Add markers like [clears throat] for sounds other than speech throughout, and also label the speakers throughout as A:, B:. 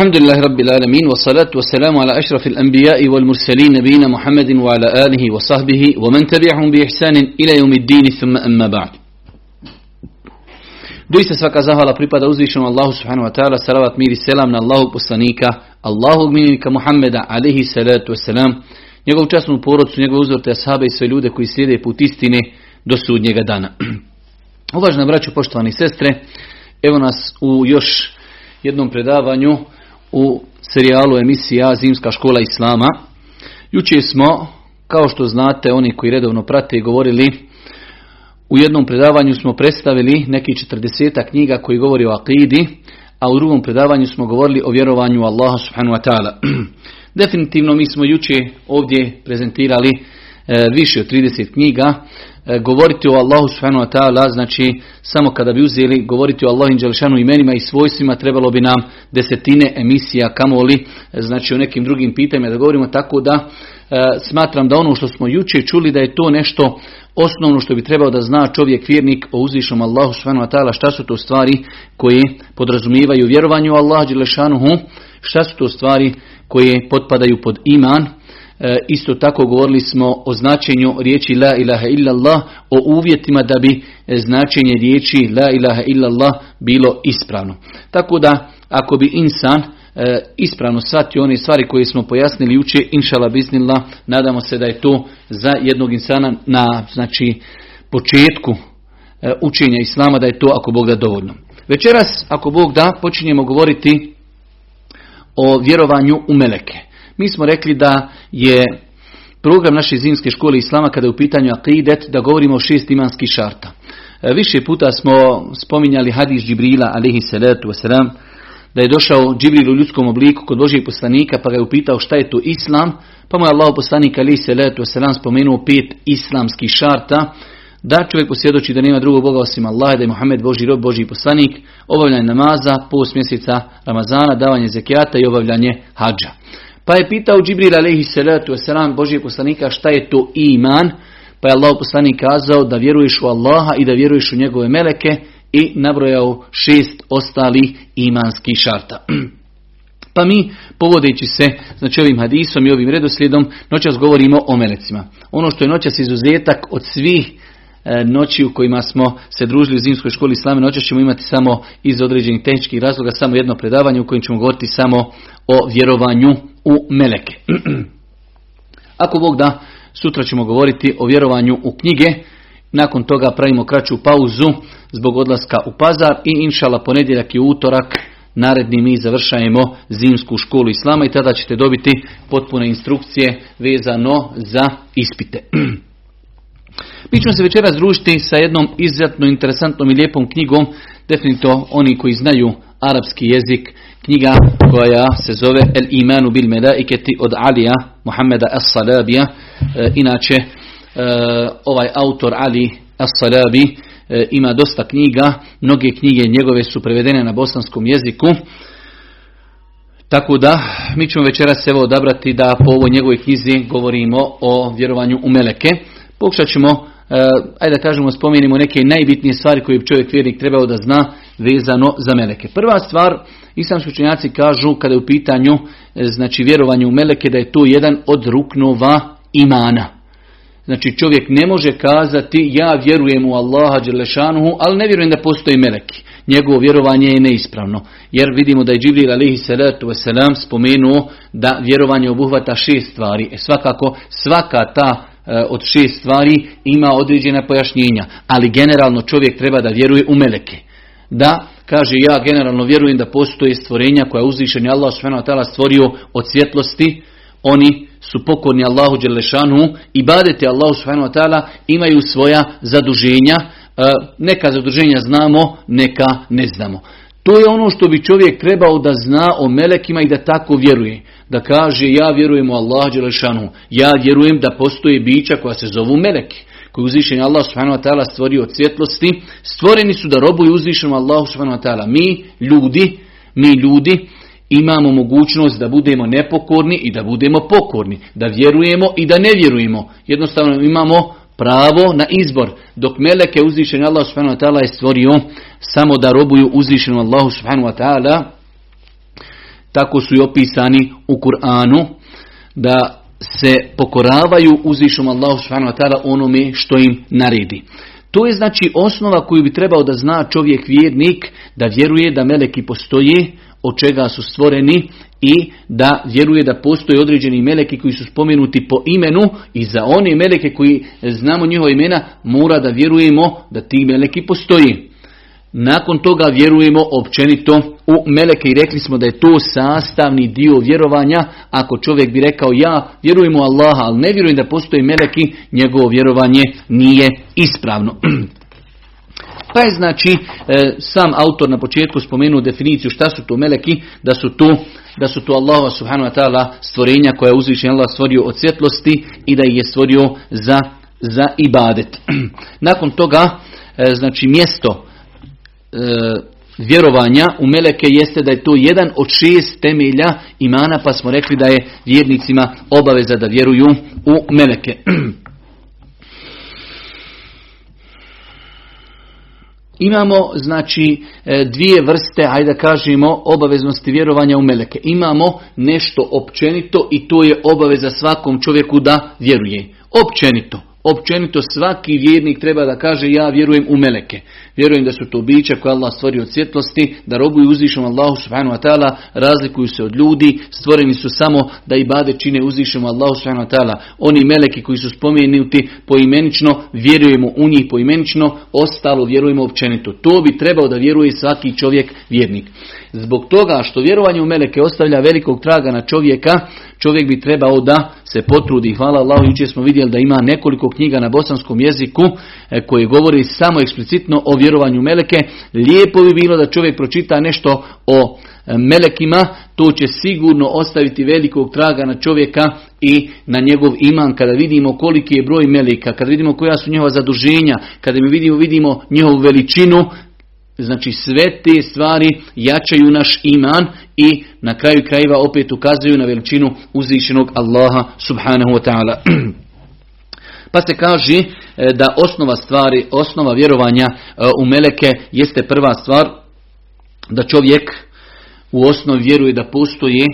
A: Alhamdulillahi Rabbil Alamin, wa salatu wa salamu ala ašrafil anbijai wal mursalin nabina Muhammedin wa ala alihi wa sahbihi wa man tabi'ahum bi ihsanin ila jumiddini thumma amma ba'd. Doista svaka zahvala pripada uzvišenom Allahu subhanahu wa ta'ala, salavat miri selam na Allahu poslanika, Allahog miljenika Muhammeda alihi salatu wa salam, njegovu časnu porodcu, njegove uzorte ashabe i sve ljude koji slijede put istine do sudnjega dana. [clears throat] Uvažena braću, poštovani sestre, evo nas u još jednom predavanju u serijalu emisija Zimska škola Islama. Juče smo, kao što znate, oni koji redovno prate, govorili u jednom predavanju smo predstavili neki 40 knjiga koji govori o akidi, a u drugom predavanju smo govorili o vjerovanju Allaha subhanahu wa ta'ala. [clears throat] Definitivno mi smo juče ovdje prezentirali e, više od 30 knjiga. E, govoriti o Allahu subhanahu wa ta'ala, znači samo kada bi uzeli govoriti o Allahu inđelšanu imenima i svojstvima, trebalo bi nam desetine emisija kamoli, e, znači o nekim drugim pitanjima. Da govorimo tako da smatram da ono što smo juče čuli da je to nešto osnovno što bi trebao da zna čovjek vjernik o uzvišnom Allahu subhanahu wa ta'ala. Šta su to stvari koje podrazumijevaju vjerovanju u Allah dželešanuhu, šta su to stvari koje potpadaju pod iman. E, isto tako govorili smo o značenju riječi la ilaha illallah, o uvjetima da bi značenje riječi la ilaha illallah bilo ispravno. Tako da ako bi insan e, ispravno shvatio one stvari koje smo pojasnili juče, inšala biznila, nadamo se da je to za jednog insana na znači, početku e, učenja Islama, da je to ako Bog da dovoljno. Večeras, ako Bog da, počinjemo govoriti o vjerovanju u meleke. Mi smo rekli da je program naše zimske škole Islama kada je u pitanju akidet da govorimo o šest imanskih šarta. E, više puta smo spominjali hadis Džibrila alaihi salatu wasalam, da je došao Džibril u ljudskom obliku kod Božijeg poslanika pa ga je upitao šta je to islam, pa mu je Allah poslanik ali se letu selam spomenuo pet islamskih šarta, da čovjek posvjedoči da nema drugog Boga osim Allah, da je Muhammed Boži rob, Boži poslanik, obavljanje namaza, post mjeseca Ramazana, davanje zekijata i obavljanje hađa. Pa je pitao Džibril alaihi salatu wasalam Božijeg poslanika šta je to iman, pa je Allah poslanik kazao da vjeruješ u Allaha i da vjeruješ u njegove meleke i nabrojao šest ostalih imanskih šarta. [clears throat] Pa mi, povodeći se znači ovim hadisom i ovim redoslijedom, noćas govorimo o melecima. Ono što je noćas izuzetak od svih noći u kojima smo se družili u zimskoj školi islame, noćas ćemo imati samo iz određenih tehničkih razloga, samo jedno predavanje u kojem ćemo govoriti samo o vjerovanju u meleke. [clears throat] Ako Bog da, sutra ćemo govoriti o vjerovanju u knjige, nakon toga pravimo kraću pauzu zbog odlaska u pazar i inšala ponedjeljak i utorak naredni mi završajemo zimsku školu islama i tada ćete dobiti potpune instrukcije vezano za ispite. [clears throat] Mi ćemo se večeras družiti sa jednom izuzetno interesantnom i lijepom knjigom, definitivno oni koji znaju arapski jezik, knjiga koja se zove El imanu bil medaiketi od Alija Muhammeda As-Salabija, e, inače e, ovaj autor Ali As-Salabi E, ima dosta knjiga, mnoge knjige njegove su prevedene na bosanskom jeziku. Tako da, mi ćemo večeras evo odabrati da po ovoj njegovoj knjizi govorimo o vjerovanju u meleke. Pokušat ćemo, e, ajde da kažemo, spomenimo neke najbitnije stvari koje bi čovjek vjernik trebao da zna vezano za meleke. Prva stvar, islamski učenjaci kažu kada je u pitanju e, znači vjerovanje u meleke da je to jedan od ruknova imana. Znači čovjek ne može kazati ja vjerujem u Allaha Đelešanuhu, ali ne vjerujem da postoji meleki. Njegovo vjerovanje je neispravno. Jer vidimo da je Džibril alihi salatu wasalam spomenuo da vjerovanje obuhvata šest stvari. E svakako svaka ta od šest stvari ima određena pojašnjenja. Ali generalno čovjek treba da vjeruje u meleke. Da kaže ja generalno vjerujem da postoje stvorenja koja je uzvišen Allah subhanahu stvorio od svjetlosti. Oni su pokorni Allahu Đelešanu i badete Allahu subhanahu imaju svoja zaduženja. E, neka zaduženja znamo, neka ne znamo. To je ono što bi čovjek trebao da zna o melekima i da tako vjeruje. Da kaže ja vjerujem u Allah Đelešanu. Ja vjerujem da postoje bića koja se zovu meleki. Koji uzvišen Allah subhanahu wa ta'ala stvorio od svjetlosti. Stvoreni su da robuju uzvišenom Allahu subhanahu wa ta'ala. Mi ljudi, mi ljudi imamo mogućnost da budemo nepokorni i da budemo pokorni, da vjerujemo i da ne vjerujemo. Jednostavno imamo pravo na izbor. Dok meleke uzvišen Allah subhanahu wa ta'ala je stvorio samo da robuju uzvišenu Allahu subhanahu wa ta'ala, tako su i opisani u Kur'anu, da se pokoravaju uzvišom Allahu subhanahu wa ta'ala onome što im naredi. To je znači osnova koju bi trebao da zna čovjek vjernik, da vjeruje da meleki postoje, od čega su stvoreni i da vjeruje da postoje određeni meleki koji su spomenuti po imenu i za one meleke koji znamo njihova imena mora da vjerujemo da ti meleki postoji. Nakon toga vjerujemo općenito u meleke i rekli smo da je to sastavni dio vjerovanja. Ako čovjek bi rekao ja vjerujem u Allaha, ali ne vjerujem da postoji meleki, njegovo vjerovanje nije ispravno. [clears throat] Pa je znači e, sam autor na početku spomenuo definiciju šta su to meleki, da su to da su to Allaha subhanahu wa ta'ala stvorenja koja je uzvišen Allah stvorio od svjetlosti i da ih je stvorio za, za ibadet. [clears throat] Nakon toga, e, znači mjesto e, vjerovanja u meleke jeste da je to jedan od šest temelja imana, pa smo rekli da je vjernicima obaveza da vjeruju u meleke. [clears throat] Imamo znači e, dvije vrste, ajde da kažemo, obaveznosti vjerovanja u meleke. Imamo nešto općenito i to je obaveza svakom čovjeku da vjeruje. Općenito. Općenito svaki vjernik treba da kaže ja vjerujem u meleke. Vjerujem da su to bića koje Allah stvori od svjetlosti, da robuju uzvišom Allahu subhanahu wa ta'ala, razlikuju se od ljudi, stvoreni su samo da i bade čine uzvišom Allahu subhanahu wa ta'ala. Oni meleki koji su spomenuti poimenično, vjerujemo u njih poimenično, ostalo vjerujemo općenito. To bi trebao da vjeruje svaki čovjek vjernik. Zbog toga što vjerovanje u meleke ostavlja velikog traga na čovjeka, čovjek bi trebao da se potrudi. Hvala Allahu, jučer smo vidjeli da ima nekoliko knjiga na bosanskom jeziku e, koje govori samo eksplicitno o vjerovanju meleke. Lijepo bi bilo da čovjek pročita nešto o e, melekima, to će sigurno ostaviti velikog traga na čovjeka i na njegov iman, kada vidimo koliki je broj meleka, kada vidimo koja su njihova zaduženja, kada mi vidimo, vidimo njihovu veličinu, Znači sve te stvari jačaju naš iman i na kraju krajeva opet ukazuju na veličinu uzvišenog Allaha subhanahu wa ta'ala. [clears throat] Pa se kaže e, da osnova stvari, osnova vjerovanja e, u meleke jeste prva stvar da čovjek u osnovi vjeruje da postoje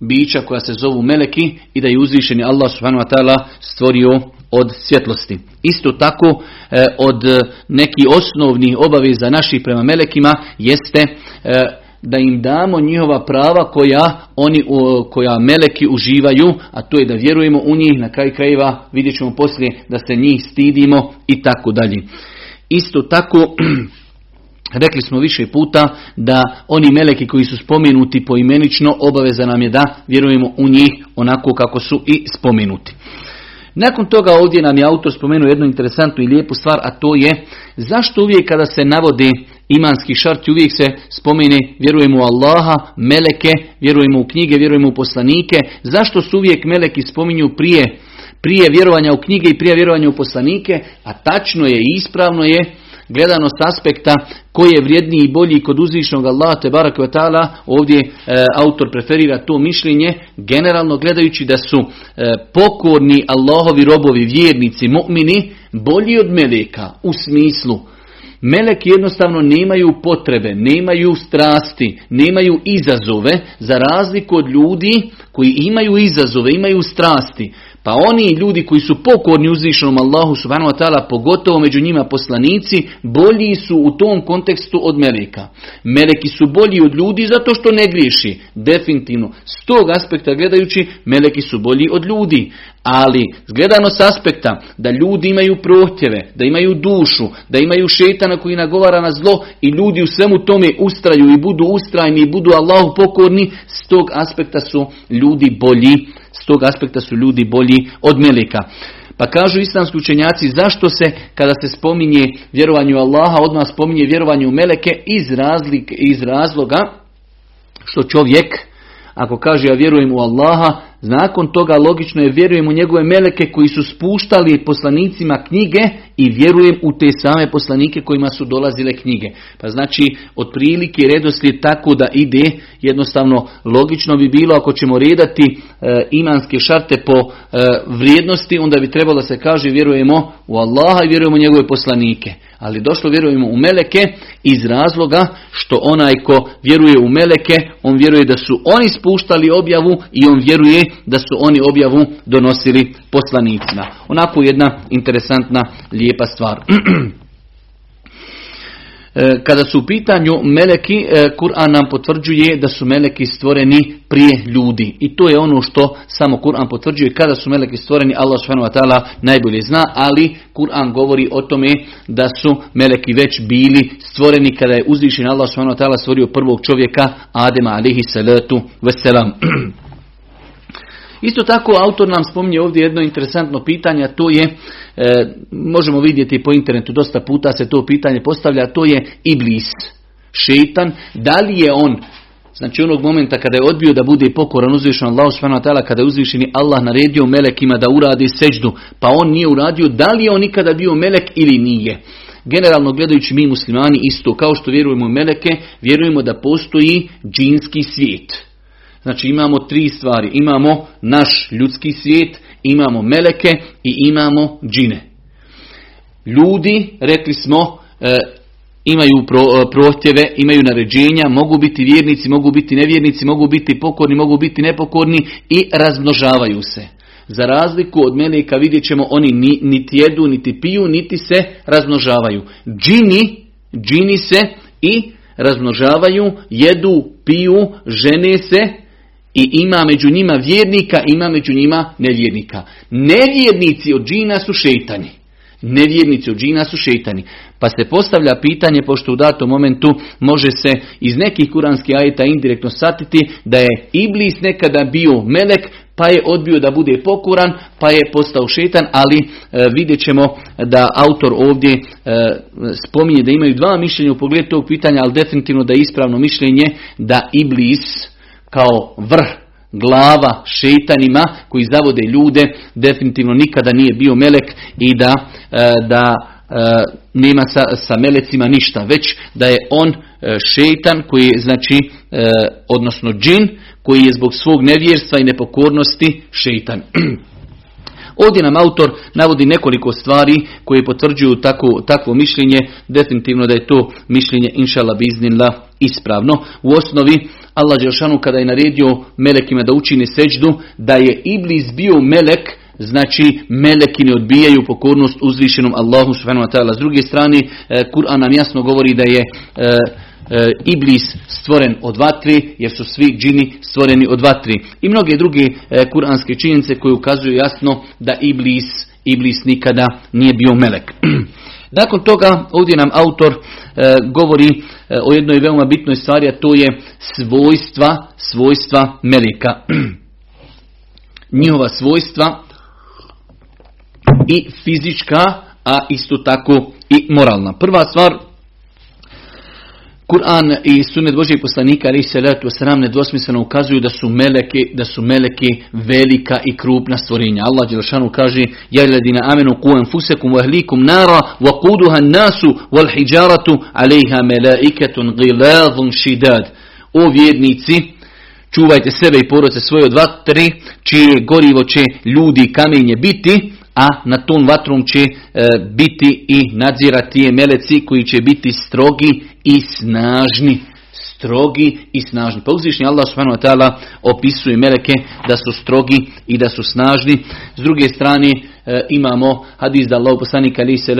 A: bića koja se zovu meleki i da je uzvišeni Allah subhanahu wa ta'ala stvorio od svjetlosti. Isto tako e, od nekih osnovnih obaveza naših prema melekima jeste e, da im damo njihova prava koja oni koja meleki uživaju, a to je da vjerujemo u njih, na kraju krajeva vidjet ćemo poslije da se njih stidimo i tako dalje. Isto tako [clears throat] Rekli smo više puta da oni meleki koji su spomenuti poimenično obaveza nam je da vjerujemo u njih onako kako su i spomenuti. Nakon toga ovdje nam je autor spomenuo jednu interesantnu i lijepu stvar, a to je zašto uvijek kada se navode imanski šarti, uvijek se spomene vjerujemo u Allaha, meleke, vjerujemo u knjige, vjerujemo u poslanike, zašto su uvijek meleki spominju prije, prije vjerovanja u knjige i prije vjerovanja u poslanike, a tačno je i ispravno je gledano s aspekta koji je vrijedniji i bolji kod uzvišnog Allaha te baraka ta'ala, ovdje e, autor preferira to mišljenje, generalno gledajući da su e, pokorni Allahovi robovi, vjernici, mu'mini, bolji od meleka u smislu Meleki jednostavno nemaju potrebe, nemaju strasti, nemaju izazove, za razliku od ljudi koji imaju izazove, imaju strasti. Pa oni ljudi koji su pokorni uzvišenom Allahu subhanahu wa ta'ala, pogotovo među njima poslanici, bolji su u tom kontekstu od meleka. Meleki su bolji od ljudi zato što ne griješi. Definitivno. S tog aspekta gledajući, meleki su bolji od ljudi. Ali, gledano s aspekta da ljudi imaju prohtjeve, da imaju dušu, da imaju šetana koji nagovara na zlo i ljudi u svemu tome ustraju i budu ustrajni i budu Allahu pokorni, s tog aspekta su ljudi bolji s tog aspekta su ljudi bolji od meleka. Pa kažu islamski učenjaci zašto se kada se spominje vjerovanju Allaha odmah spominje vjerovanju meleke iz, iz razloga što čovjek ako kaže ja vjerujem u Allaha Nakon toga logično je vjerujem u njegove meleke koji su spuštali poslanicima knjige i vjerujem u te same poslanike kojima su dolazile knjige. Pa znači otprilike redoslijed tako da ide jednostavno logično bi bilo ako ćemo redati e, imanske šarte po e, vrijednosti onda bi trebalo se kaže vjerujemo u Allaha i vjerujemo u njegove poslanike. Ali došlo vjerujemo u meleke iz razloga što onaj ko vjeruje u meleke, on vjeruje da su oni spuštali objavu i on vjeruje da su oni objavu donosili poslanicima. Onako jedna interesantna, lijepa stvar. [clears throat] E, kada su u pitanju meleki, e, Kur'an nam potvrđuje da su meleki stvoreni prije ljudi. I to je ono što samo Kur'an potvrđuje. Kada su meleki stvoreni, Allah ta'ala najbolje zna, ali Kur'an govori o tome da su meleki već bili stvoreni kada je uzvišen Allah ta'ala stvorio prvog čovjeka, Adema alihi salatu veselam. [clears throat] Isto tako autor nam spominje ovdje jedno interesantno pitanje, a to je, e, možemo vidjeti po internetu, dosta puta se to pitanje postavlja, to je iblis, šeitan, da li je on, znači onog momenta kada je odbio da bude pokoran uzvišen Allah kada je uzvišeni Allah naredio melekima da uradi seđdu, pa on nije uradio, da li je on nikada bio melek ili nije. Generalno gledajući mi muslimani isto, kao što vjerujemo u meleke, vjerujemo da postoji džinski svijet. Znači imamo tri stvari. Imamo naš ljudski svijet, imamo meleke i imamo džine. Ljudi, rekli smo, e, imaju pro, e, prohtjeve, imaju naređenja, mogu biti vjernici, mogu biti nevjernici, mogu biti pokorni, mogu biti nepokorni i razmnožavaju se. Za razliku od meleka vidjet ćemo oni ni, niti jedu, niti piju, niti se razmnožavaju. Džini, džini se i razmnožavaju, jedu, piju, žene se i ima među njima vjernika, ima među njima nevjernika. Nevjernici od džina su šeitani. Nevjernici od džina su šeitani. Pa se postavlja pitanje, pošto u datom momentu može se iz nekih kuranskih ajeta indirektno satiti da je Iblis nekada bio melek, pa je odbio da bude pokuran, pa je postao šetan, ali e, vidjet ćemo da autor ovdje e, spominje da imaju dva mišljenja u pogledu tog pitanja, ali definitivno da je ispravno mišljenje da Iblis kao vrh glava šeitanima koji zavode ljude definitivno nikada nije bio melek i da, e, da e, nema sa, sa melecima ništa, već da je on e, šeitan koji je znači odnosno džin koji je zbog svog nevjerstva i nepokornosti šeitan. [clears throat] Ovdje nam autor navodi nekoliko stvari koje potvrđuju tako, takvo mišljenje, definitivno da je to mišljenje inšala biznila ispravno. U osnovi Allah Đelšanu kada je naredio melekima da učine seđdu, da je Iblis bio melek, znači meleki ne odbijaju pokornost uzvišenom Allahu subhanahu wa ta'ala. S druge strane, e, Kur'an nam jasno govori da je e, e, Iblis stvoren od vatri, jer su svi džini stvoreni od vatri. I mnoge druge kuranske činjenice koje ukazuju jasno da Iblis, Iblis nikada nije bio melek. [clears throat] Nakon toga ovdje nam autor govori o jednoj veoma bitnoj stvari, a to je svojstva, svojstva melika. [clears throat] Njihova svojstva i fizička, a isto tako i moralna. Prva stvar Kur'an i sunet Božijeg poslanika ali se letu sram nedvosmisleno ukazuju da su meleki, da su meleki velika i krupna stvorenja. Allah Đelšanu kaže: "Ja ladina amenu qu anfusakum wa ahlikum nara wa quduha an-nasu wal hijaratu 'alayha malaikatun ghilazun shidad." O vjernici, čuvajte sebe i porodice svoje od vatre, čije gorivo će ljudi i kamenje biti, a na tom vatrom će e, biti i nadzirati je meleci koji će biti strogi i snažni. Strogi i snažni. Pa uzvišnji Allah subhanahu wa ta'ala opisuje meleke da su strogi i da su snažni. S druge strane e, imamo hadis da Allah poslanik ali se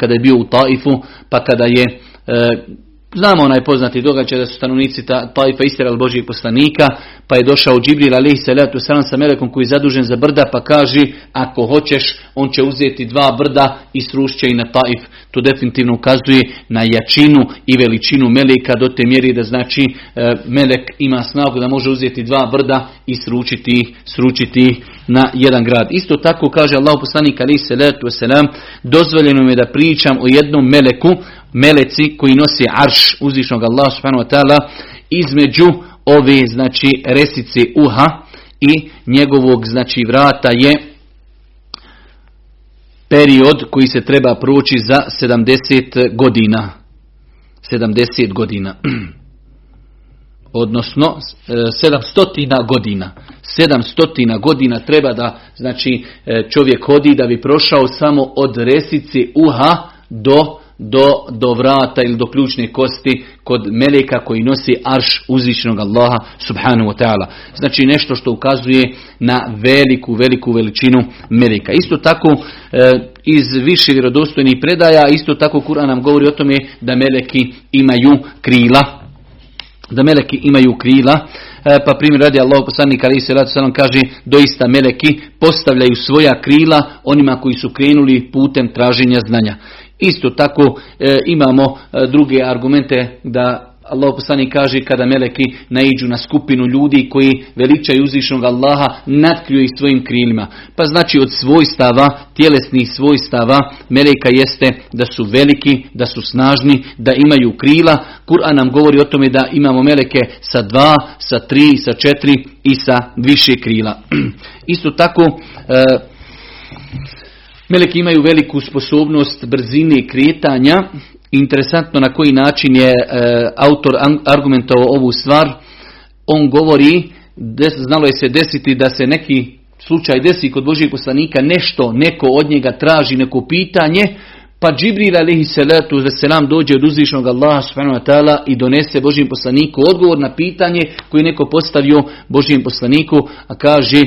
A: kada je bio u Taifu pa kada je e, Znamo onaj poznati događaj da su stanovnici ta, Taifa istirali Božijeg poslanika, pa je došao Džibril alaihi salatu salam sa melekom koji je zadužen za brda, pa kaže ako hoćeš, on će uzeti dva brda i srušće i na Taif. To definitivno ukazuje na jačinu i veličinu meleka do te mjeri da znači e, melek ima snagu da može uzeti dva brda i sručiti, sručiti na jedan grad. Isto tako kaže Allah poslanik alaihi salatu wasalam, dozvoljeno mi je da pričam o jednom meleku, meleci koji nosi arš uzvišnog Allah subhanahu wa ta'ala između ove znači resice uha i njegovog znači vrata je period koji se treba proći za 70 godina. 70 godina. [clears throat] Odnosno 700 godina. 700 godina treba da znači e, čovjek hodi da bi prošao samo od resice uha do do, do vrata ili do ključne kosti kod meleka koji nosi arš uzvišenog Allaha subhanahu wa ta'ala. Znači nešto što ukazuje na veliku, veliku veličinu meleka. Isto tako e, iz više vjerodostojnih predaja, isto tako Kur'an nam govori o tome da meleki imaju krila. Da meleki imaju krila. E, pa primjer radi Allah poslanik ali se kaže doista meleki postavljaju svoja krila onima koji su krenuli putem traženja znanja. Isto tako e, imamo e, druge argumente da Allah poslani kaže kada meleki naiđu na skupinu ljudi koji veličaju uzvišnog Allaha, natkriju ih svojim krilima. Pa znači od svojstava, tjelesnih svojstava, meleka jeste da su veliki, da su snažni, da imaju krila. Kur'an nam govori o tome da imamo meleke sa dva, sa tri, sa četiri i sa više krila. [clears throat] Isto tako, e, Meleki imaju veliku sposobnost brzine kretanja. Interesantno na koji način je e, autor argumentovao ovu stvar. On govori, des, znalo je se desiti da se neki slučaj desi kod Božijeg poslanika, nešto, neko od njega traži neko pitanje, pa Džibril alaihi salatu selam dođe od uzvišnog Allaha subhanahu wa i donese Božijem poslaniku odgovor na pitanje koji neko postavio Božijem poslaniku, a kaže e,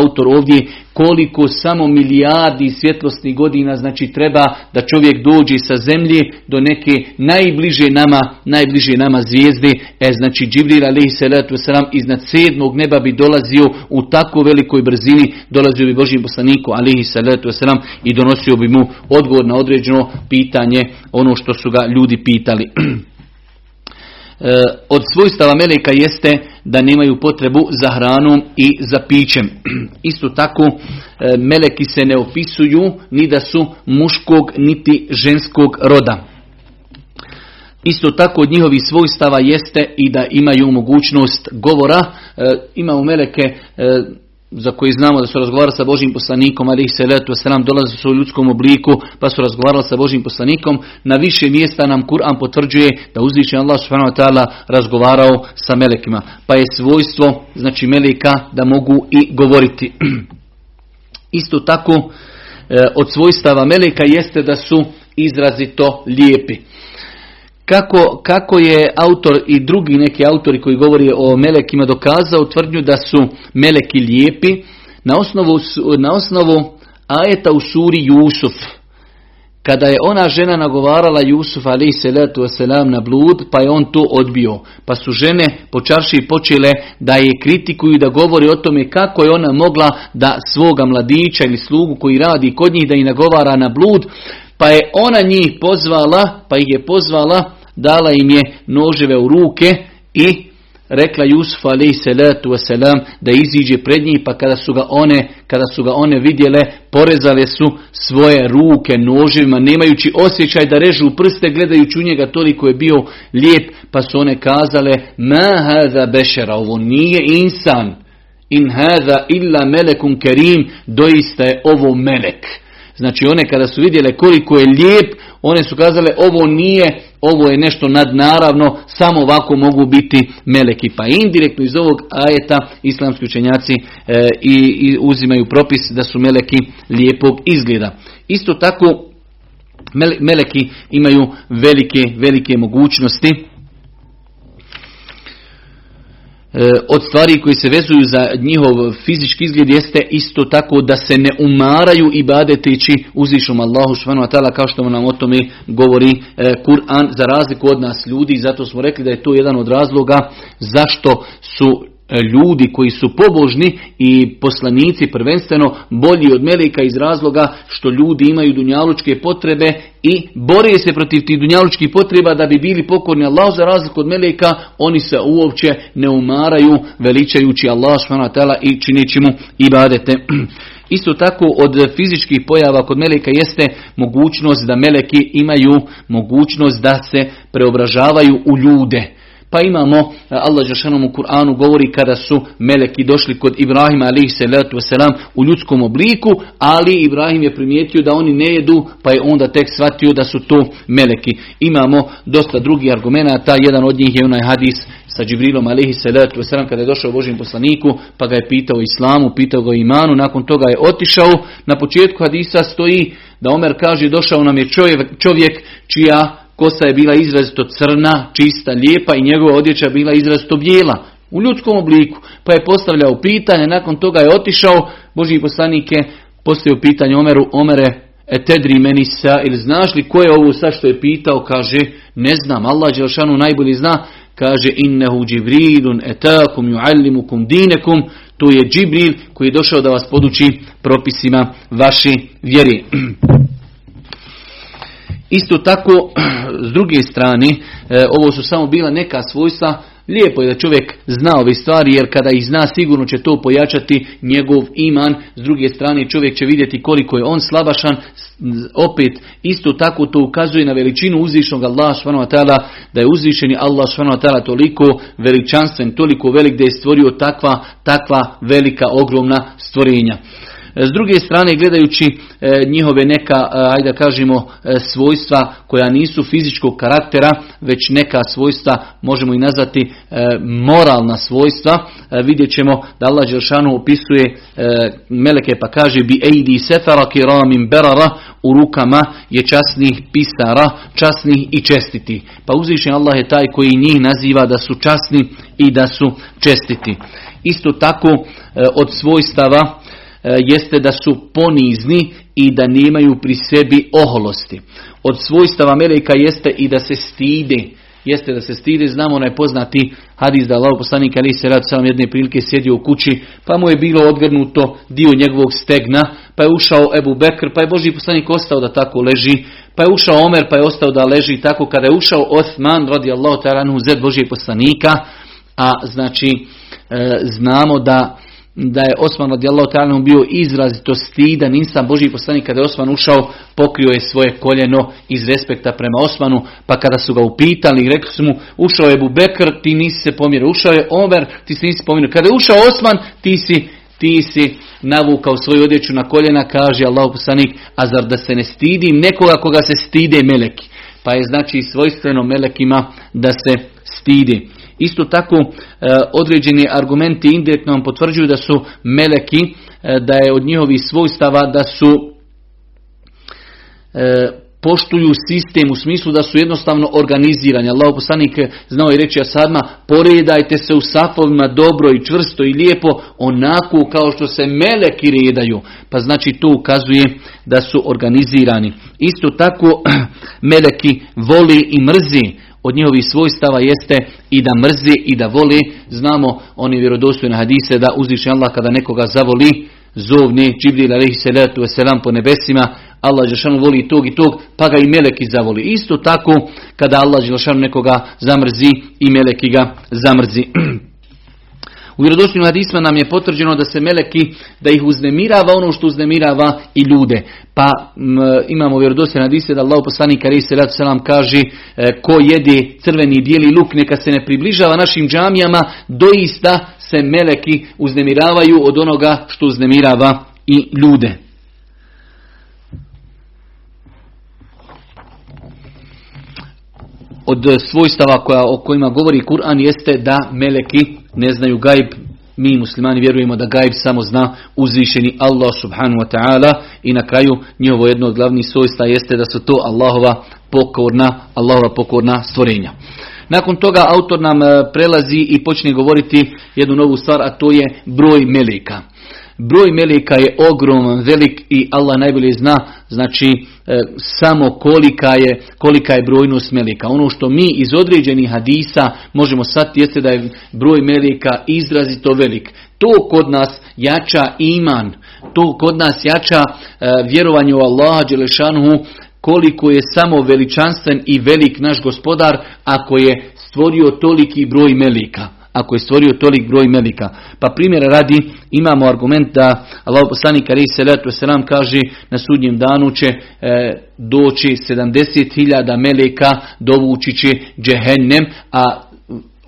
A: autor ovdje koliko samo milijardi svjetlosnih godina znači treba da čovjek dođe sa zemlje do neke najbliže nama, najbliže nama zvijezde. E znači Džibril alaihi salatu wasalam iznad sedmog neba bi dolazio u tako velikoj brzini, dolazio bi Božijem poslaniku alaihi salatu wasalam i donosio bi mu odgovor na određeno pitanje, ono što su ga ljudi pitali. [clears throat] E, od svojstava meleka jeste da nemaju potrebu za hranom i za pićem. [clears throat] Isto tako e, meleki se ne opisuju ni da su muškog niti ženskog roda. Isto tako od njihovih svojstava jeste i da imaju mogućnost govora. E, imamo meleke za koji znamo da su razgovarali sa Božim poslanikom, ali ih se letu dolaze su u ljudskom obliku, pa su razgovarali sa Božim poslanikom. Na više mjesta nam Kur'an potvrđuje da uzvišen Allah subhanahu wa ta'ala razgovarao sa melekima. Pa je svojstvo, znači meleka, da mogu i govoriti. [clears throat] Isto tako, e, od svojstava meleka jeste da su izrazito lijepi. Kako, kako je autor i drugi neki autori koji govori o melekima dokazao tvrdnju da su meleki lijepi na osnovu, na osnovu ajeta u suri Jusuf. Kada je ona žena nagovarala Jusuf alaih salatu wasalam na blud, pa je on to odbio. Pa su žene počarši počele da je kritikuju da govori o tome kako je ona mogla da svoga mladića ili slugu koji radi kod njih da ih nagovara na blud, pa je ona njih pozvala, pa ih je pozvala dala im je noževe u ruke i rekla Jusuf alaih salatu wasalam da iziđe pred njih pa kada su ga one, kada su ga one vidjele porezale su svoje ruke noževima nemajući osjećaj da režu prste gledajući u njega toliko je bio lijep pa su one kazale ma hada bešera ovo nije insan in hada illa melekun kerim doista je ovo melek Znači one kada su vidjele koliko je lijep, one su kazale ovo nije, ovo je nešto nadnaravno, samo ovako mogu biti meleki. Pa indirektno iz ovog ajeta islamski učenjaci e, i, i uzimaju propis da su meleki lijepog izgleda. Isto tako meleki imaju velike, velike mogućnosti od stvari koji se vezuju za njihov fizički izgled jeste isto tako da se ne umaraju i badeteći uzvišom Allahu subhanahu wa ta'ala kao što nam o tome govori e, Kur'an za razliku od nas ljudi. Zato smo rekli da je to jedan od razloga zašto su E, ljudi koji su pobožni i poslanici prvenstveno bolji od meleka iz razloga što ljudi imaju dunjalučke potrebe i bore se protiv tih dunjalučkih potreba da bi bili pokorni Allah za razliku od meleka, oni se uopće ne umaraju veličajući Allah i čineći mu ibadete. [clears throat] Isto tako od fizičkih pojava kod meleka jeste mogućnost da meleki imaju mogućnost da se preobražavaju u ljude Pa imamo, e, Allah Žešanom u Kur'anu govori kada su meleki došli kod Ibrahima alaih salatu wasalam u ljudskom obliku, ali Ibrahim je primijetio da oni ne jedu, pa je onda tek shvatio da su to meleki. Imamo dosta drugih argumenta, jedan od njih je onaj hadis sa Džibrilom alihi salatu wasalam kada je došao Božim poslaniku, pa ga je pitao islamu, pitao ga imanu, nakon toga je otišao. Na početku hadisa stoji da Omer kaže došao nam je čovjek, čovjek čija kosa je bila izrazito crna, čista, lijepa i njegova odjeća bila izrazito bijela u ljudskom obliku. Pa je postavljao pitanje, nakon toga je otišao, Boži poslanik je postavio pitanje Omeru, Omere, etedri meni sa, ili znaš li ko je ovo sad što je pitao, kaže, ne znam, Allah Đelšanu najbolji zna, kaže, innehu džibrilun etakum juallimukum dinekum, to je Džibril koji je došao da vas poduči propisima vaši vjeri. [clears throat] Isto tako, [clears throat] s druge strane, e, ovo su samo bila neka svojstva, lijepo je da čovjek zna ove stvari, jer kada ih zna sigurno će to pojačati njegov iman, s druge strane čovjek će vidjeti koliko je on slabašan, opet isto tako to ukazuje na veličinu uzvišnog Allah ta'ala, da je uzvišeni Allah ta'ala toliko veličanstven, toliko velik da je stvorio takva, takva velika, ogromna stvorenja. S druge strane, gledajući e, njihove neka, e, ajde da kažemo, e, svojstva koja nisu fizičkog karaktera, već neka svojstva, možemo i nazvati moralna svojstva, vidjet ćemo da Allah Đelšanu opisuje meleke pa kaže bi ejdi sefara kiramin berara u rukama je časnih pisara, časnih i čestiti. Pa uzvišen Allah je taj koji njih naziva da su časni i da su čestiti. Isto tako od svojstava E, jeste da su ponizni i da nemaju pri sebi oholosti. Od svojstava meleka jeste i da se stide. Jeste da se stide, znamo onaj poznati hadis da Allah poslanik ali se rad sam jedne prilike sjedio u kući, pa mu je bilo odgrnuto dio njegovog stegna, pa je ušao Ebu Bekr, pa je Boži poslanik ostao da tako leži, pa je ušao Omer, pa je ostao da leži tako, kada je ušao Osman radi Allah taranu zed Božijeg poslanika, a znači e, znamo da da je Osman radijallahu ta'ala bio izrazito stidan insan Boži poslanik kada je Osman ušao pokrio je svoje koljeno iz respekta prema Osmanu pa kada su ga upitali i rekli su mu ušao je Bubekr ti nisi se pomjerio. Ušao je Omer ti se nisi pomjerio. Kada je ušao Osman ti si ti si navukao svoju odjeću na koljena kaže Allah poslanik a zar da se ne stidim nekoga koga se stide meleki? Pa je znači svojstveno melekima da se stidi Isto tako e, određeni argumenti indirektno vam potvrđuju da su meleki, e, da je od njihovih svojstava da su e, poštuju sistem u smislu da su jednostavno organizirani. Allah poslanik znao i reći Asadma, poredajte se u safovima dobro i čvrsto i lijepo, onako kao što se meleki redaju. Pa znači to ukazuje da su organizirani. Isto tako [clears throat] meleki voli i mrzi od njihovih svojstava jeste i da mrzi i da voli. Znamo oni vjerodostojne hadise da uzviše Allah kada nekoga zavoli, zovni Džibril alaihi salatu wasalam po nebesima, Allah Žešanu voli tog i tog, pa ga i meleki zavoli. Isto tako kada Allah Žešanu nekoga zamrzi i meleki ga zamrzi. [clears throat] U vjerodostojnim hadisma nam je potvrđeno da se meleki, da ih uznemirava ono što uznemirava i ljude. Pa m, imamo vjerodostojne hadise da Allah poslanik Ali se selam kaže e, ko jede crveni bijeli luk neka se ne približava našim džamijama, doista se meleki uznemiravaju od onoga što uznemirava i ljude. Od svojstava koja, o kojima govori Kur'an jeste da meleki ne znaju gajb, mi muslimani vjerujemo da gajb samo zna uzvišeni Allah subhanahu wa ta'ala i na kraju njihovo jedno od glavnih svojstva jeste da su to Allahova pokorna, Allahova pokorna stvorenja. Nakon toga autor nam eh, prelazi i počne govoriti jednu novu stvar, a to je broj meleka. Broj meleka je ogroman, velik i Allah najbolje zna, znači e, samo kolika je, kolika je brojnost meleka. Ono što mi iz određenih hadisa možemo sad jeste da je broj meleka izrazito velik. To kod nas jača iman, to kod nas jača e, vjerovanje u Allaha Đelešanuhu, koliko je samo veličanstven i velik naš gospodar ako je stvorio toliki broj melika ako je stvorio tolik broj melika. Pa primjer radi, imamo argument da Allah poslanik ali salatu selam kaže na sudnjem danu će e, doći 70.000 meleka, dovući će džehennem, a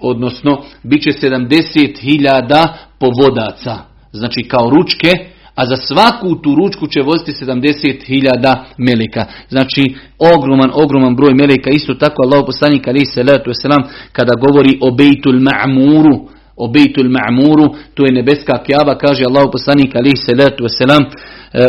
A: odnosno bit će 70.000 povodaca, znači kao ručke, a za svaku tu ručku će voziti 70.000 meleka. Znači ogroman, ogroman broj meleka. Isto tako Allah poslanik ali se selam kada govori o Bejtul Ma'muru, o Bejtul Ma'muru, to je nebeska kjaba, kaže Allah poslanik ali se letu selam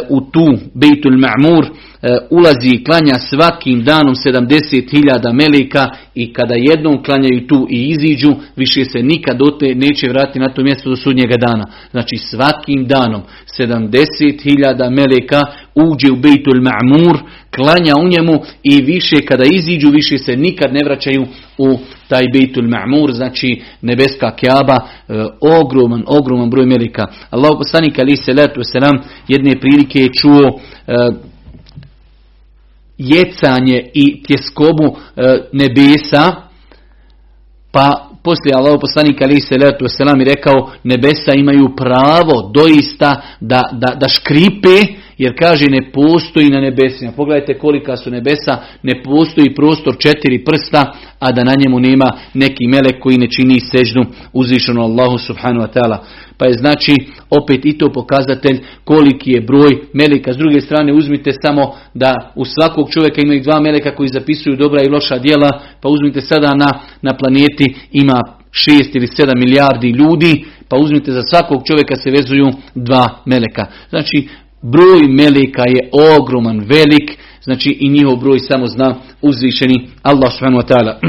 A: u tu Bejtul Ma'mur E, ulazi i klanja svakim danom 70.000 meleka i kada jednom klanjaju tu i iziđu, više se nikad dote neće vratiti na to mjesto do sudnjega dana. Znači svakim danom 70.000 meleka uđe u Bejtul Ma'mur, klanja u njemu i više kada iziđu, više se nikad ne vraćaju u taj Bejtul Ma'mur, znači nebeska kjaba, e, ogroman, ogroman broj meleka. Allah poslanik ali se letu selam jedne prilike je čuo e, jecanje i tjeskobu e, nebesa, pa poslije Allah poslanik ali se letu selam i rekao nebesa imaju pravo doista da, da, da škripe jer kaže ne postoji na nebesima. Pogledajte kolika su nebesa, ne postoji prostor četiri prsta, a da na njemu nema neki melek koji ne čini sežnu uzvišenu Allahu subhanu wa ta'ala. Pa je znači opet i to pokazatelj koliki je broj meleka. S druge strane uzmite samo da u svakog čovjeka imaju dva meleka koji zapisuju dobra i loša djela, pa uzmite sada na, na planeti ima šest ili sedam milijardi ljudi, pa uzmite za svakog čovjeka se vezuju dva meleka. Znači broj meleka je ogroman, velik, znači i njihov broj samo zna uzvišeni Allah subhanahu wa ta'ala.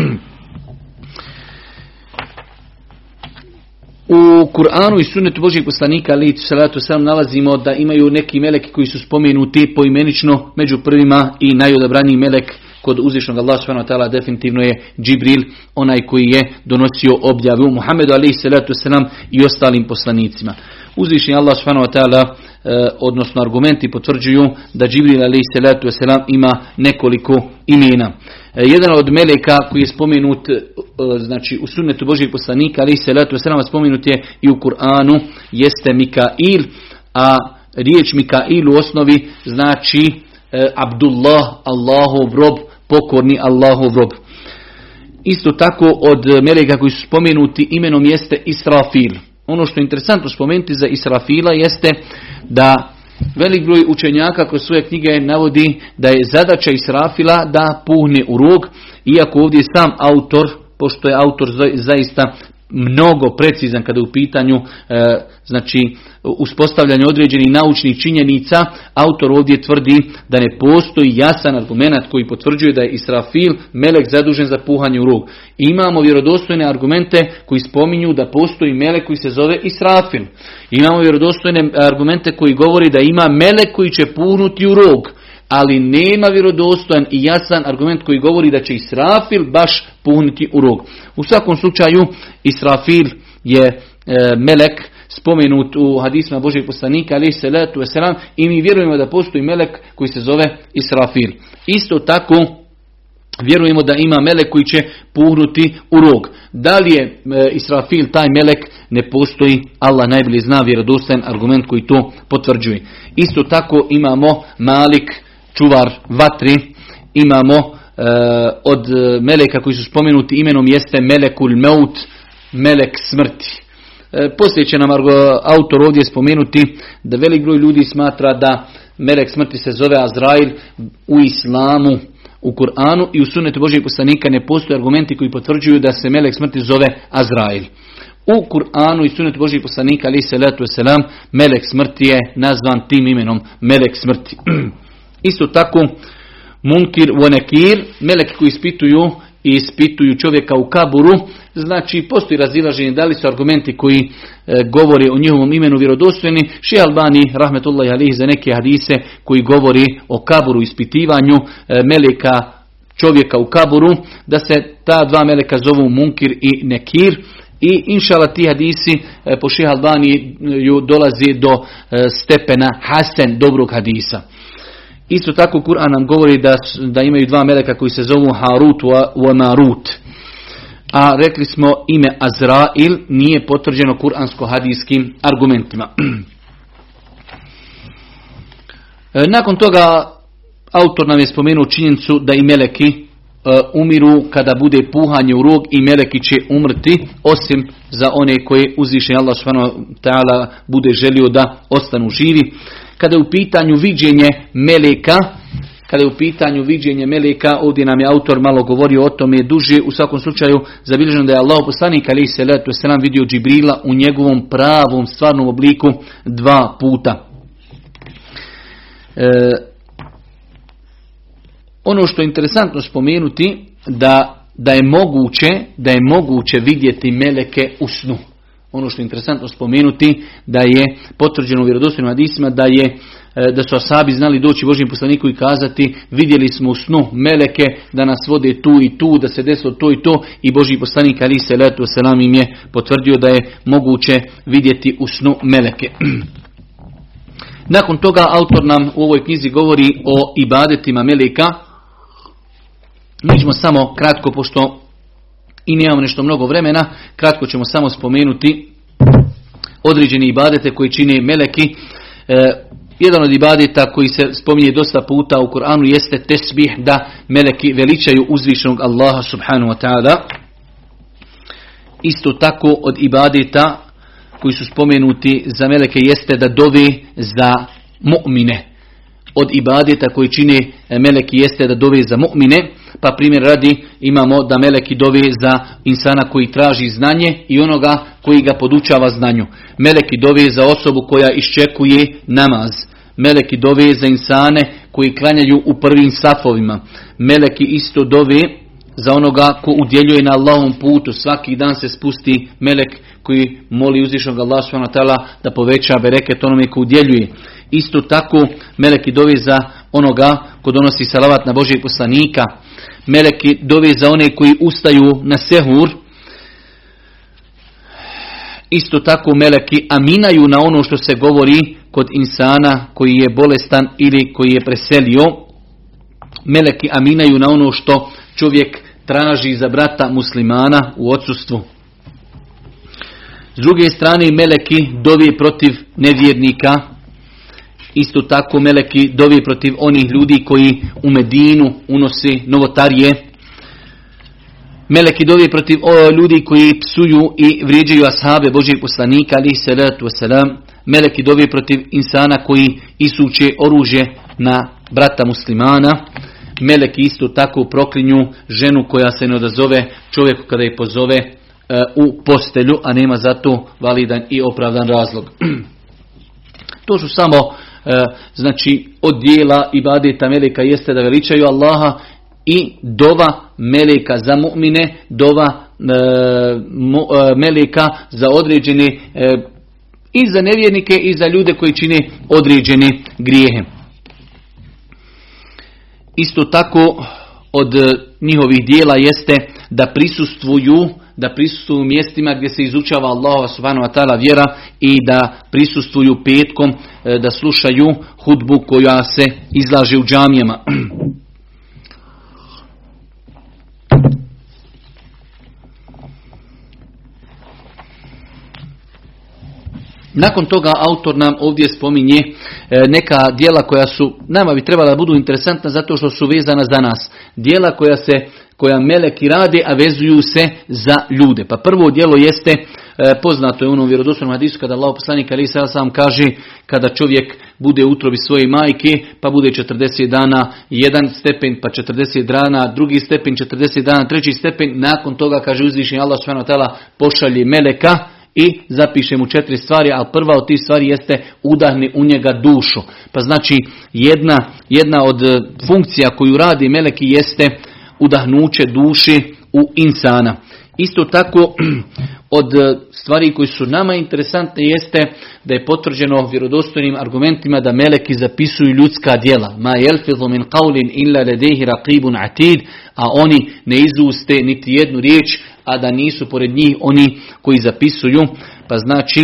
A: U Kur'anu i sunnetu Božih poslanika ali salatu sam nalazimo da imaju neki meleki koji su spomenuti poimenično među prvima i najodabraniji melek kod uzvišnog Allah subhanahu definitivno je Džibril, onaj koji je donosio objavu Muhammedu alaihi salatu wasalam i ostalim poslanicima. Uzvišni Allah subhanahu wa e, odnosno argumenti potvrđuju da Džibril alaihi salatu wasalam ima nekoliko imena. E, jedan od meleka koji je spomenut e, znači u sunnetu Božih poslanika alaihi salatu wasalam spomenut je i u Kur'anu jeste Mikail, a riječ Mikail u osnovi znači Abdullah, Allahov rob, pokorni Allahov rob. Isto tako od meleka koji su spomenuti imenom jeste Israfil. Ono što je interesantno spomenuti za Israfila jeste da velik broj učenjaka kroz svoje knjige navodi da je zadaća Israfila da puhne u rog, iako ovdje sam autor, pošto je autor zaista mnogo precizan kada je u pitanju e, znači uspostavljanje određenih naučnih činjenica, autor ovdje tvrdi da ne postoji jasan argument koji potvrđuje da je Israfil melek zadužen za puhanje u rog. Imamo vjerodostojne argumente koji spominju da postoji melek koji se zove Israfil. Imamo vjerodostojne argumente koji govori da ima melek koji će puhnuti u rog ali nema vjerodostojan i jasan argument koji govori da će Israfil baš puniti u rog. U svakom slučaju Israfil je e, melek spomenut u hadisma Božeg poslanika ali se letu selam i mi vjerujemo da postoji melek koji se zove Israfil. Isto tako vjerujemo da ima melek koji će puhnuti u rog. Da li je e, Israfil taj melek ne postoji, Allah najbolje zna vjerodostojan argument koji to potvrđuje. Isto tako imamo Malik čuvar vatri, imamo e, od meleka koji su spomenuti imenom jeste Melekul Meut, Melek smrti. E, poslije će nam autor ovdje spomenuti da velik broj ljudi smatra da Melek smrti se zove Azrail u islamu, u Kur'anu i u sunnetu Božeg poslanika ne postoje argumenti koji potvrđuju da se Melek smrti zove Azrail. U Kur'anu i sunnetu Božeg poslanika ali se letu selam Melek smrti je nazvan tim imenom Melek smrti. [clears throat] Isto tako, munkir vonekir, meleki koji ispituju i ispituju čovjeka u kaburu, znači postoji razilaženje da li su argumenti koji e, govori o njihovom imenu vjerodostojni. Ši Albani, rahmetullahi alihi, za neke hadise koji govori o kaburu ispitivanju e, meleka čovjeka u kaburu, da se ta dva meleka zovu munkir i nekir. I inšala ti hadisi e, po Ših Albani dolazi do e, stepena hasen dobrog hadisa. Isto tako Kur'an nam govori da, da imaju dva meleka koji se zovu Harut wa Marut. A rekli smo ime Azrail nije potvrđeno kuransko-hadijskim argumentima. [clears throat] E, nakon toga autor nam je spomenuo činjenicu da i meleki umiru kada bude puhanje u rog i meleki će umrti osim za one koje uzviše Allah subhanahu bude želio da ostanu živi. Kada je u pitanju viđenje meleka, kada je u pitanju viđenje meleka, ovdje nam je autor malo govorio o tome duže, u svakom slučaju zabilježeno da je Allah poslanik ali se letu selam vidio Džibrila u njegovom pravom stvarnom obliku dva puta. E, ono što je interesantno spomenuti da, da je moguće da je moguće vidjeti meleke u snu. Ono što je interesantno spomenuti da je potvrđeno u vjerodostojnim hadisima da je e, da su asabi znali doći Božim poslaniku i kazati vidjeli smo u snu meleke da nas vode tu i tu, da se desilo to i to i Boži poslanik ali se letu selam im je potvrdio da je moguće vidjeti u snu meleke. [clears throat] Nakon toga autor nam u ovoj knjizi govori o ibadetima meleka. Mi ćemo samo kratko, pošto i nemamo nešto mnogo vremena, kratko ćemo samo spomenuti određene ibadete koji čine meleki. E, jedan od ibadeta koji se spominje dosta puta u Koranu jeste tesbih da meleki veličaju uzvišenog Allaha subhanahu wa ta'ala. Isto tako od ibadeta koji su spomenuti za meleke jeste da dove za mu'mine. Od ibadeta koji čine meleki jeste da dove za mu'mine. Pa primjer radi imamo da meleki dove za insana koji traži znanje i onoga koji ga podučava znanju. Meleki dove za osobu koja iščekuje namaz. Meleki dove za insane koji klanjaju u prvim safovima. Meleki isto dove za onoga ko udjeljuje na Allahom putu. Svaki dan se spusti melek koji moli uzvišnog Allah da poveća bereket onome ko udjeljuje. Isto tako meleki dove za onoga ko donosi salavat na Božijeg poslanika. Meleki dove za one koji ustaju na sehur. Isto tako meleki aminaju na ono što se govori kod insana koji je bolestan ili koji je preselio. Meleki aminaju na ono što čovjek traži za brata muslimana u odsustvu. S druge strane meleki dovi protiv nevjernika. Isto tako meleki dovi protiv onih ljudi koji u Medinu unose novotarije. Meleki dovi protiv o, ljudi koji psuju i vrijeđaju ashabe Božih poslanika ali salatu wasalam. Meleki dovi protiv insana koji isuče oružje na brata muslimana. Meleki isto tako proklinju ženu koja se ne odazove čovjeku kada je pozove e, u postelju, a nema za to validan i opravdan razlog. [clears throat] to su samo znači od dijela ibadeta meleka jeste da veličaju Allaha i dova meleka za mu'mine, dova e, meleka za određene i za nevjernike i za ljude koji čine određene grijehe. Isto tako od e, njihovih dijela jeste da prisustvuju da prisustvuju mjestima gdje se izučava Allah subhanahu wa ta'ala vjera i da prisustvuju petkom, e, da slušaju hudbu koja se izlaže u džamijama. [clears throat] Nakon toga autor nam ovdje spominje e, neka dijela koja su, nama bi trebala da budu interesantna zato što su vezana za nas. Dijela koja se, koja meleki rade, a vezuju se za ljude. Pa prvo dijelo jeste, e, poznato je u onom vjerodostojnom hadisu kada Allah poslanik Ali sam kaže kada čovjek bude u utrobi svoje majke, pa bude 40 dana jedan stepen, pa 40 dana drugi stepen, 40 dana treći stepen, nakon toga kaže uzvišenje Allah subhanahu pošalje meleka, i zapiše mu četiri stvari, a prva od tih stvari jeste udahni u njega dušu. Pa znači jedna, jedna od e, funkcija koju radi meleki jeste udahnuće duši u insana. Isto tako [clears throat] od e, stvari koji su nama interesantne jeste da je potvrđeno vjerodostojnim argumentima da meleki zapisuju ljudska djela. Ma jelfidhu min qawlin illa ladayhi raqibun atid, a oni ne izuste niti jednu riječ, a da nisu pored njih oni koji zapisuju. Pa znači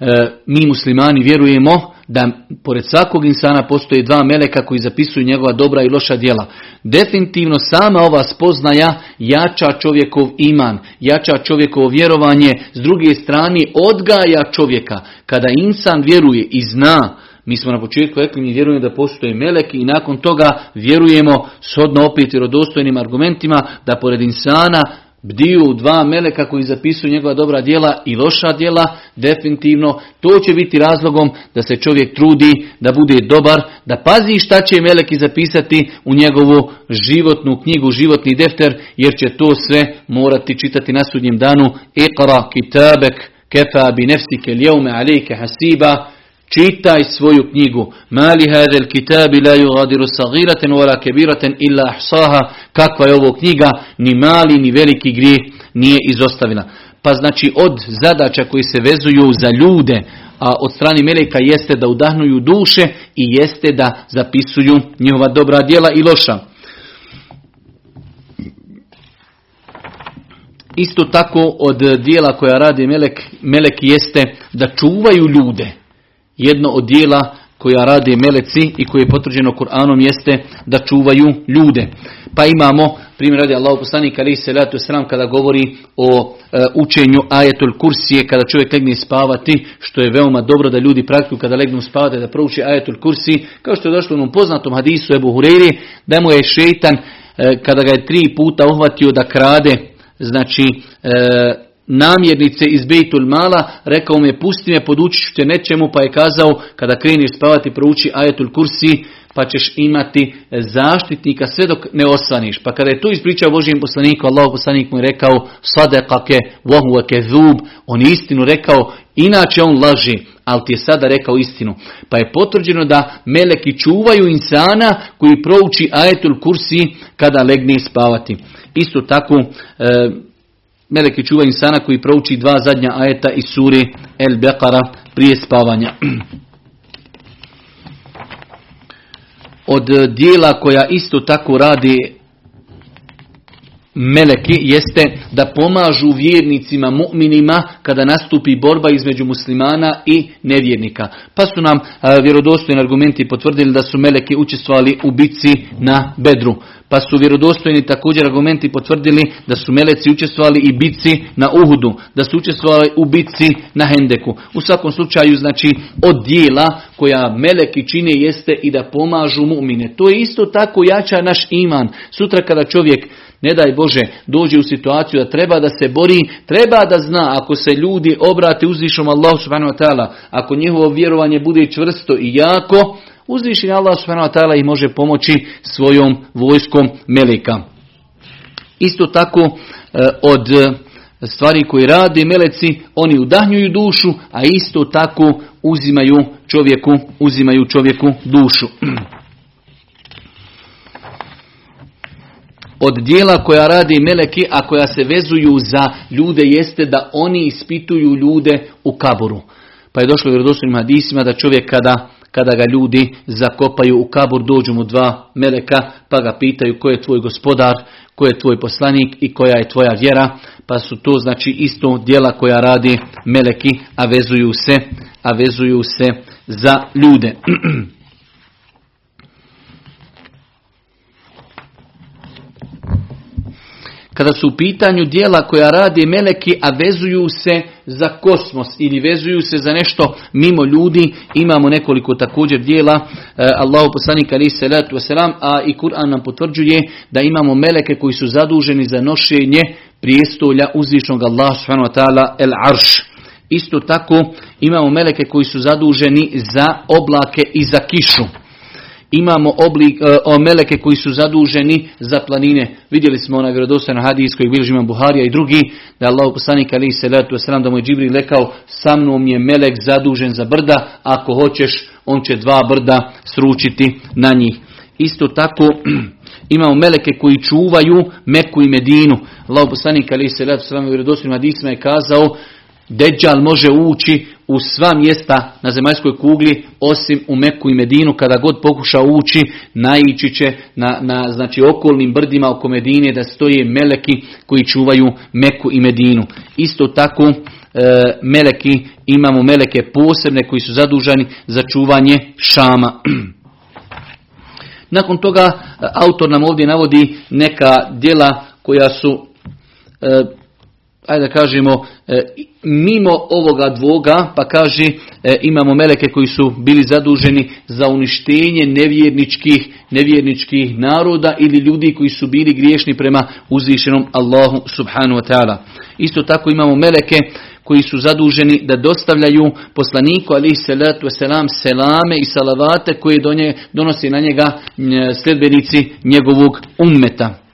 A: e, mi muslimani vjerujemo da pored svakog insana postoje dva meleka koji zapisuju njegova dobra i loša djela. Definitivno sama ova spoznaja jača čovjekov iman, jača čovjekovo vjerovanje, s druge strane odgaja čovjeka. Kada insan vjeruje i zna Mi smo na početku rekli, mi vjerujemo da postoje meleki i nakon toga vjerujemo shodno opet vjerodostojnim argumentima da pored insana bdiju dva meleka koji zapisuju njegova dobra djela i loša djela, definitivno to će biti razlogom da se čovjek trudi, da bude dobar, da pazi šta će meleki zapisati u njegovu životnu knjigu, životni defter, jer će to sve morati čitati na sudnjem danu. Iqra kitabek kefa bi nefsike ljeume alejke hasiba, Čitaj svoju knjigu. Mali hadel kitabi la yugadiru sagiraten wala kebiraten illa ahsaha. Kakva je ovo knjiga? Ni mali ni veliki grijeh nije izostavila. Pa znači od zadaća koji se vezuju za ljude, a od strani meleka jeste da udahnuju duše i jeste da zapisuju njihova dobra djela i loša. Isto tako od dijela koja radi melek, melek jeste da čuvaju ljude. Jedno od dijela koja rade meleci i koje je potvrđeno Kur'anom jeste da čuvaju ljude. Pa imamo, primjer radi Allah poslanik ali se letu sram kada govori o e, učenju ajetul kursije kada čovjek legne spavati, što je veoma dobro da ljudi praktikuju kada legnu spavati da prouči ajetul kursi, kao što je došlo u onom poznatom hadisu Ebu Hureyri, da mu je šeitan e, kada ga je tri puta uhvatio da krade, znači e, namjernice iz Bejtul Mala, rekao mu je pusti me, podučit ću te nečemu, pa je kazao kada kreniš spavati prouči ajetul kursi, pa ćeš imati zaštitnika sve dok ne osvaniš. Pa kada je to ispričao Božijem poslaniku, Allah poslanik mu je rekao sadekake ke kezub, on je istinu rekao, inače on laži, ali ti je sada rekao istinu. Pa je potvrđeno da meleki čuvaju insana koji prouči ajetul kursi kada legne spavati. Isto tako, e, Meleki čuva insana koji prouči dva zadnja ajeta iz suri El Beqara prije spavanja. Od dijela koja isto tako radi meleki jeste da pomažu vjernicima, mu'minima kada nastupi borba između muslimana i nevjernika. Pa su nam vjerodostojni argumenti potvrdili da su meleki učestvovali u bitci na Bedru. Pa su vjerodostojni također argumenti potvrdili da su meleci učestvovali i bitci na Uhudu, da su učestvovali u bitci na Hendeku. U svakom slučaju, znači, od dijela koja meleki čine jeste i da pomažu mu'mine. To je isto tako jača naš iman. Sutra kada čovjek ne daj Bože, dođe u situaciju da treba da se bori, treba da zna ako se ljudi obrate uzvišom Allah subhanahu wa ta'ala, ako njihovo vjerovanje bude čvrsto i jako, uzvišen Allah subhanahu wa ta'ala i može pomoći svojom vojskom meleka. Isto tako e, od stvari koje rade meleci, oni udahnjuju dušu, a isto tako uzimaju čovjeku, uzimaju čovjeku dušu. [clears throat] od dijela koja radi meleki, a koja se vezuju za ljude, jeste da oni ispituju ljude u kaburu. Pa je došlo u vjerodostojnim hadisima da čovjek kada, kada ga ljudi zakopaju u kabur, dođu mu dva meleka, pa ga pitaju ko je tvoj gospodar, ko je tvoj poslanik i koja je tvoja vjera, pa su to znači isto dijela koja radi meleki, a vezuju se, a vezuju se za ljude. [clears throat] kada su u pitanju dijela koja radi meleki, a vezuju se za kosmos ili vezuju se za nešto mimo ljudi, imamo nekoliko također dijela, e, Allahu poslanik ali salatu wasalam, a i Kur'an nam potvrđuje da imamo meleke koji su zaduženi za nošenje prijestolja uzvišnog Allah subhanahu ta'ala el arš. Isto tako imamo meleke koji su zaduženi za oblake i za kišu imamo oblik e, o meleke koji su zaduženi za planine. Vidjeli smo onaj vjerodostojni hadis koji bilježi imam Buharija i drugi, da je Allah poslanik ali se letu sram da mu je Džibril rekao sa mnom je melek zadužen za brda, ako hoćeš on će dva brda sručiti na njih. Isto tako [clears throat] imamo meleke koji čuvaju Meku i Medinu. Allah poslanik ali se letu sram u hadisima je kazao Deđal može ući u sva mjesta na zemaljskoj kugli osim u Meku i Medinu kada god pokuša ući naići će na, na znači okolnim brdima oko Medine da stoje meleki koji čuvaju Meku i Medinu. Isto tako e, meleki imamo meleke posebne koji su zaduženi za čuvanje Šama. [clears throat] Nakon toga e, autor nam ovdje navodi neka djela koja su e, ajde da kažemo, e, mimo ovoga dvoga, pa kaže imamo meleke koji su bili zaduženi za uništenje nevjerničkih, nevjerničkih naroda ili ljudi koji su bili griješni prema uzvišenom Allahu subhanu wa ta'ala. Isto tako imamo meleke koji su zaduženi da dostavljaju poslaniku alihi salatu wasalam selame i salavate koje donosi na njega sljedbenici njegovog ummeta.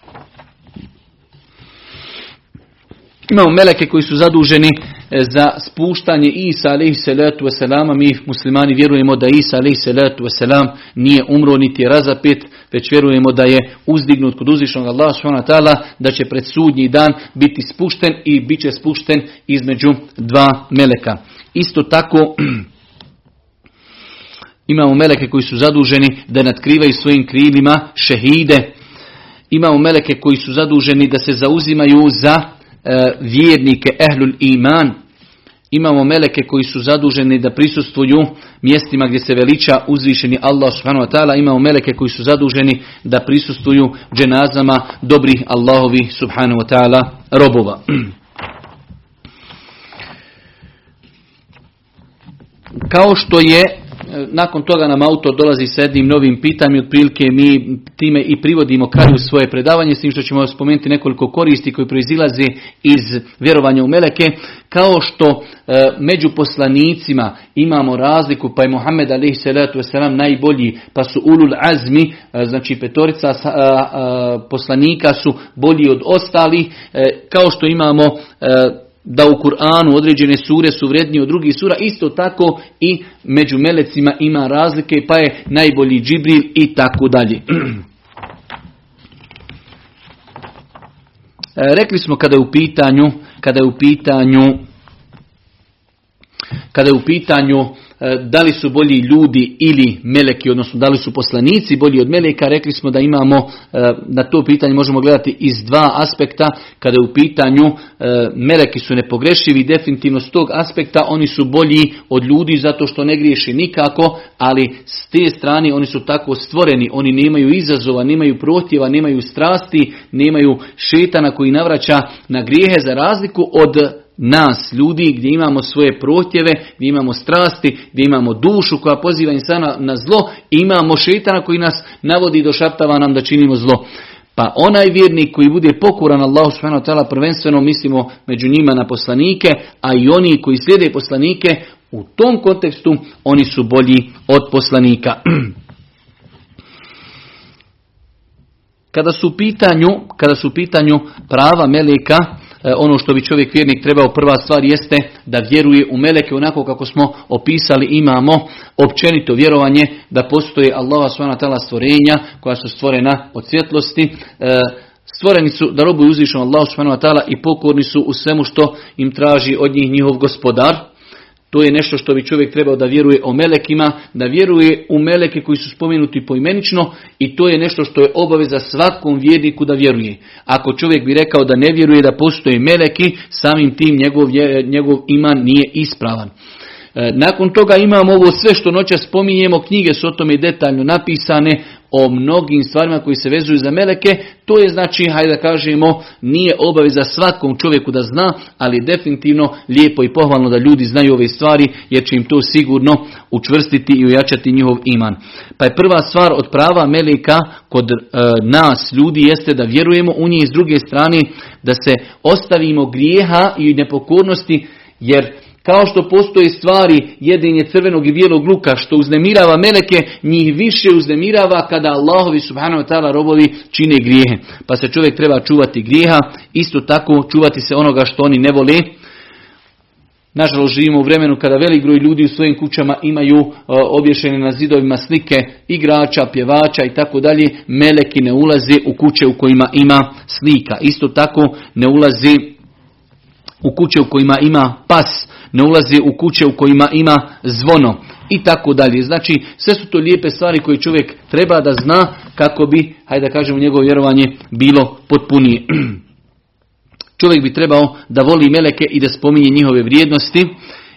A: Imamo meleke koji su zaduženi e, za spuštanje Isa alaihi salatu wasalam. Mi muslimani vjerujemo da Isa alaihi salatu wasalam nije umro niti je razapet, već vjerujemo da je uzdignut kod uzvišnog Allah subhanahu da će pred sudnji dan biti spušten i bit će spušten između dva meleka. Isto tako [clears throat] imamo meleke koji su zaduženi da natkrivaju svojim krilima šehide. Imamo meleke koji su zaduženi da se zauzimaju za vjernike ehlul iman. Imamo meleke koji su zaduženi da prisustvuju mjestima gdje se veliča uzvišeni Allah subhanahu wa ta'ala. Imamo meleke koji su zaduženi da prisustvuju dženazama dobrih Allahovi subhanahu wa ta'ala robova. [clears throat] Kao što je nakon toga nam autor dolazi s jednim novim pitanjem, otprilike mi time i privodimo kraju svoje predavanje, s tim što ćemo spomenuti nekoliko koristi koji proizilaze iz vjerovanja u meleke, kao što e, među poslanicima imamo razliku, pa je salatu wasalam najbolji, pa su ulul azmi, e, znači petorica e, poslanika su bolji od ostalih, kao što imamo da u Kur'anu određene sure su vrednije od drugih sura, isto tako i među melecima ima razlike, pa je najbolji Džibril i tako dalje. [clears throat] E, rekli smo kada je u pitanju, kada je u pitanju kada je u pitanju da li su bolji ljudi ili meleki, odnosno da li su poslanici bolji od meleka, rekli smo da imamo e, na to pitanje možemo gledati iz dva aspekta, kada je u pitanju e, meleki su nepogrešivi, definitivno s tog aspekta oni su bolji od ljudi zato što ne griješi nikako, ali s te strane oni su tako stvoreni, oni nemaju izazova, nemaju protjeva, nemaju strasti, nemaju šetana koji navraća na grijehe za razliku od nas, ljudi, gdje imamo svoje protjeve, gdje imamo strasti, gdje imamo dušu koja poziva insana na zlo, imamo šetana koji nas navodi i došaptava nam da činimo zlo. Pa onaj vjernik koji bude pokuran Allahu subhanahu wa prvenstveno mislimo među njima na poslanike, a i oni koji slijede poslanike, u tom kontekstu oni su bolji od poslanika. [clears throat] Kada su u pitanju, kada su pitanju prava meleka, ono što bi čovjek vjernik trebao prva stvar jeste da vjeruje u meleke onako kako smo opisali imamo općenito vjerovanje da postoje Allaha subhanahu stvorenja koja su stvorena od svjetlosti. E, stvoreni su da robuju uzvišom Allahu subhanahu i pokorni su u svemu što im traži od njih njihov gospodar to je nešto što bi čovjek trebao da vjeruje o melekima, da vjeruje u meleke koji su spomenuti poimenično i to je nešto što je obaveza svakom vjerniku da vjeruje. Ako čovjek bi rekao da ne vjeruje da postoje meleki, samim tim njegov, njegov iman nije ispravan. E, nakon toga imamo ovo sve što noća spominjemo, knjige su o tome detaljno napisane, o mnogim stvarima koji se vezuju za meleke, to je znači, hajde da kažemo, nije obaveza svakom čovjeku da zna, ali definitivno lijepo i pohvalno da ljudi znaju ove stvari, jer će im to sigurno učvrstiti i ojačati njihov iman. Pa je prva stvar od prava meleka kod e, nas ljudi jeste da vjerujemo u njih s druge strane da se ostavimo grijeha i nepokornosti, jer kao što postoje stvari jedinje crvenog i bijelog luka što uznemirava meleke, njih više uznemirava kada Allahovi subhanahu wa ta'ala robovi čine grijehe. Pa se čovjek treba čuvati grijeha, isto tako čuvati se onoga što oni ne vole. Nažalost živimo u vremenu kada velik broj ljudi u svojim kućama imaju uh, obješene na zidovima slike igrača, pjevača i tako dalje. Meleki ne ulaze u kuće u kojima ima slika. Isto tako ne ulaze u kuće u kojima ima pas ne ulazi u kuće u kojima ima zvono i tako dalje. Znači, sve su to lijepe stvari koje čovjek treba da zna kako bi, hajde da kažemo, njegovo vjerovanje bilo potpunije. [clears throat] Čovjek bi trebao da voli meleke i da spominje njihove vrijednosti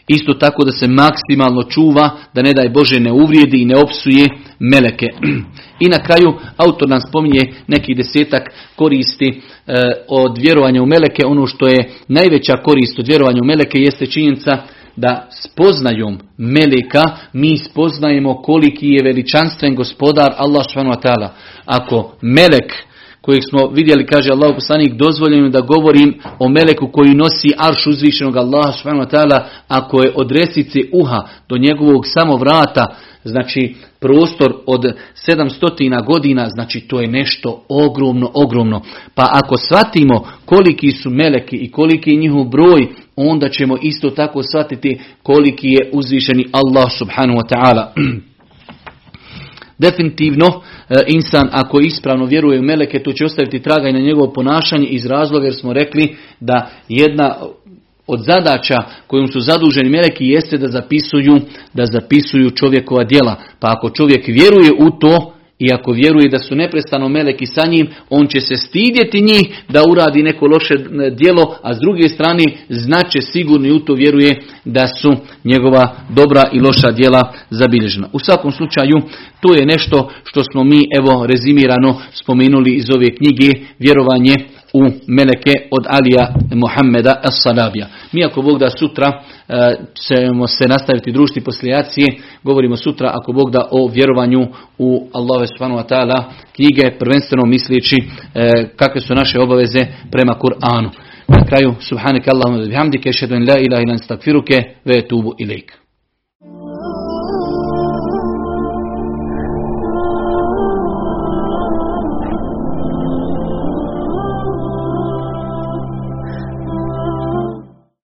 A: Isto tako da se maksimalno čuva, da ne daj Bože ne uvrijedi i ne opsuje meleke. [clears throat] I na kraju autor nam spominje neki desetak koristi e, od vjerovanja u meleke. Ono što je najveća korist od vjerovanja u meleke jeste činjenica da spoznajom meleka mi spoznajemo koliki je veličanstven gospodar Allah subhanahu Ako melek kojeg smo vidjeli, kaže Allah poslanik, dozvoljeno da govorim o meleku koji nosi arš uzvišenog Allaha subhanahu wa ako je od resice uha do njegovog samo vrata, znači prostor od 700 godina, znači to je nešto ogromno, ogromno. Pa ako shvatimo koliki su meleki i koliki je njihov broj, onda ćemo isto tako shvatiti koliki je uzvišeni Allah subhanahu wa ta'ala. [clears throat] Definitivno, e, insan ako ispravno vjeruje u meleke, to će ostaviti traga i na njegovo ponašanje iz razloga jer smo rekli da jedna od zadaća kojom su zaduženi meleki jeste da zapisuju, da zapisuju čovjekova djela. Pa ako čovjek vjeruje u to, i ako vjeruje da su neprestano meleki sa njim, on će se stidjeti njih da uradi neko loše djelo, a s druge strane znače sigurno i u to vjeruje da su njegova dobra i loša djela zabilježena. U svakom slučaju, to je nešto što smo mi evo rezimirano spomenuli iz ove knjige, vjerovanje u meleke od Alija Muhammeda as-Salabija. Mi ako Bog da sutra e, ćemo se nastaviti družiti poslijacije, govorimo sutra ako Bog da o vjerovanju u Allahove subhanahu wa ta'ala knjige, prvenstveno misleći e, kakve su naše obaveze prema Kur'anu. Na kraju, subhanaka Allahumma bihamdike, šedun la ilaha ilan stakfiruke, ve tubu.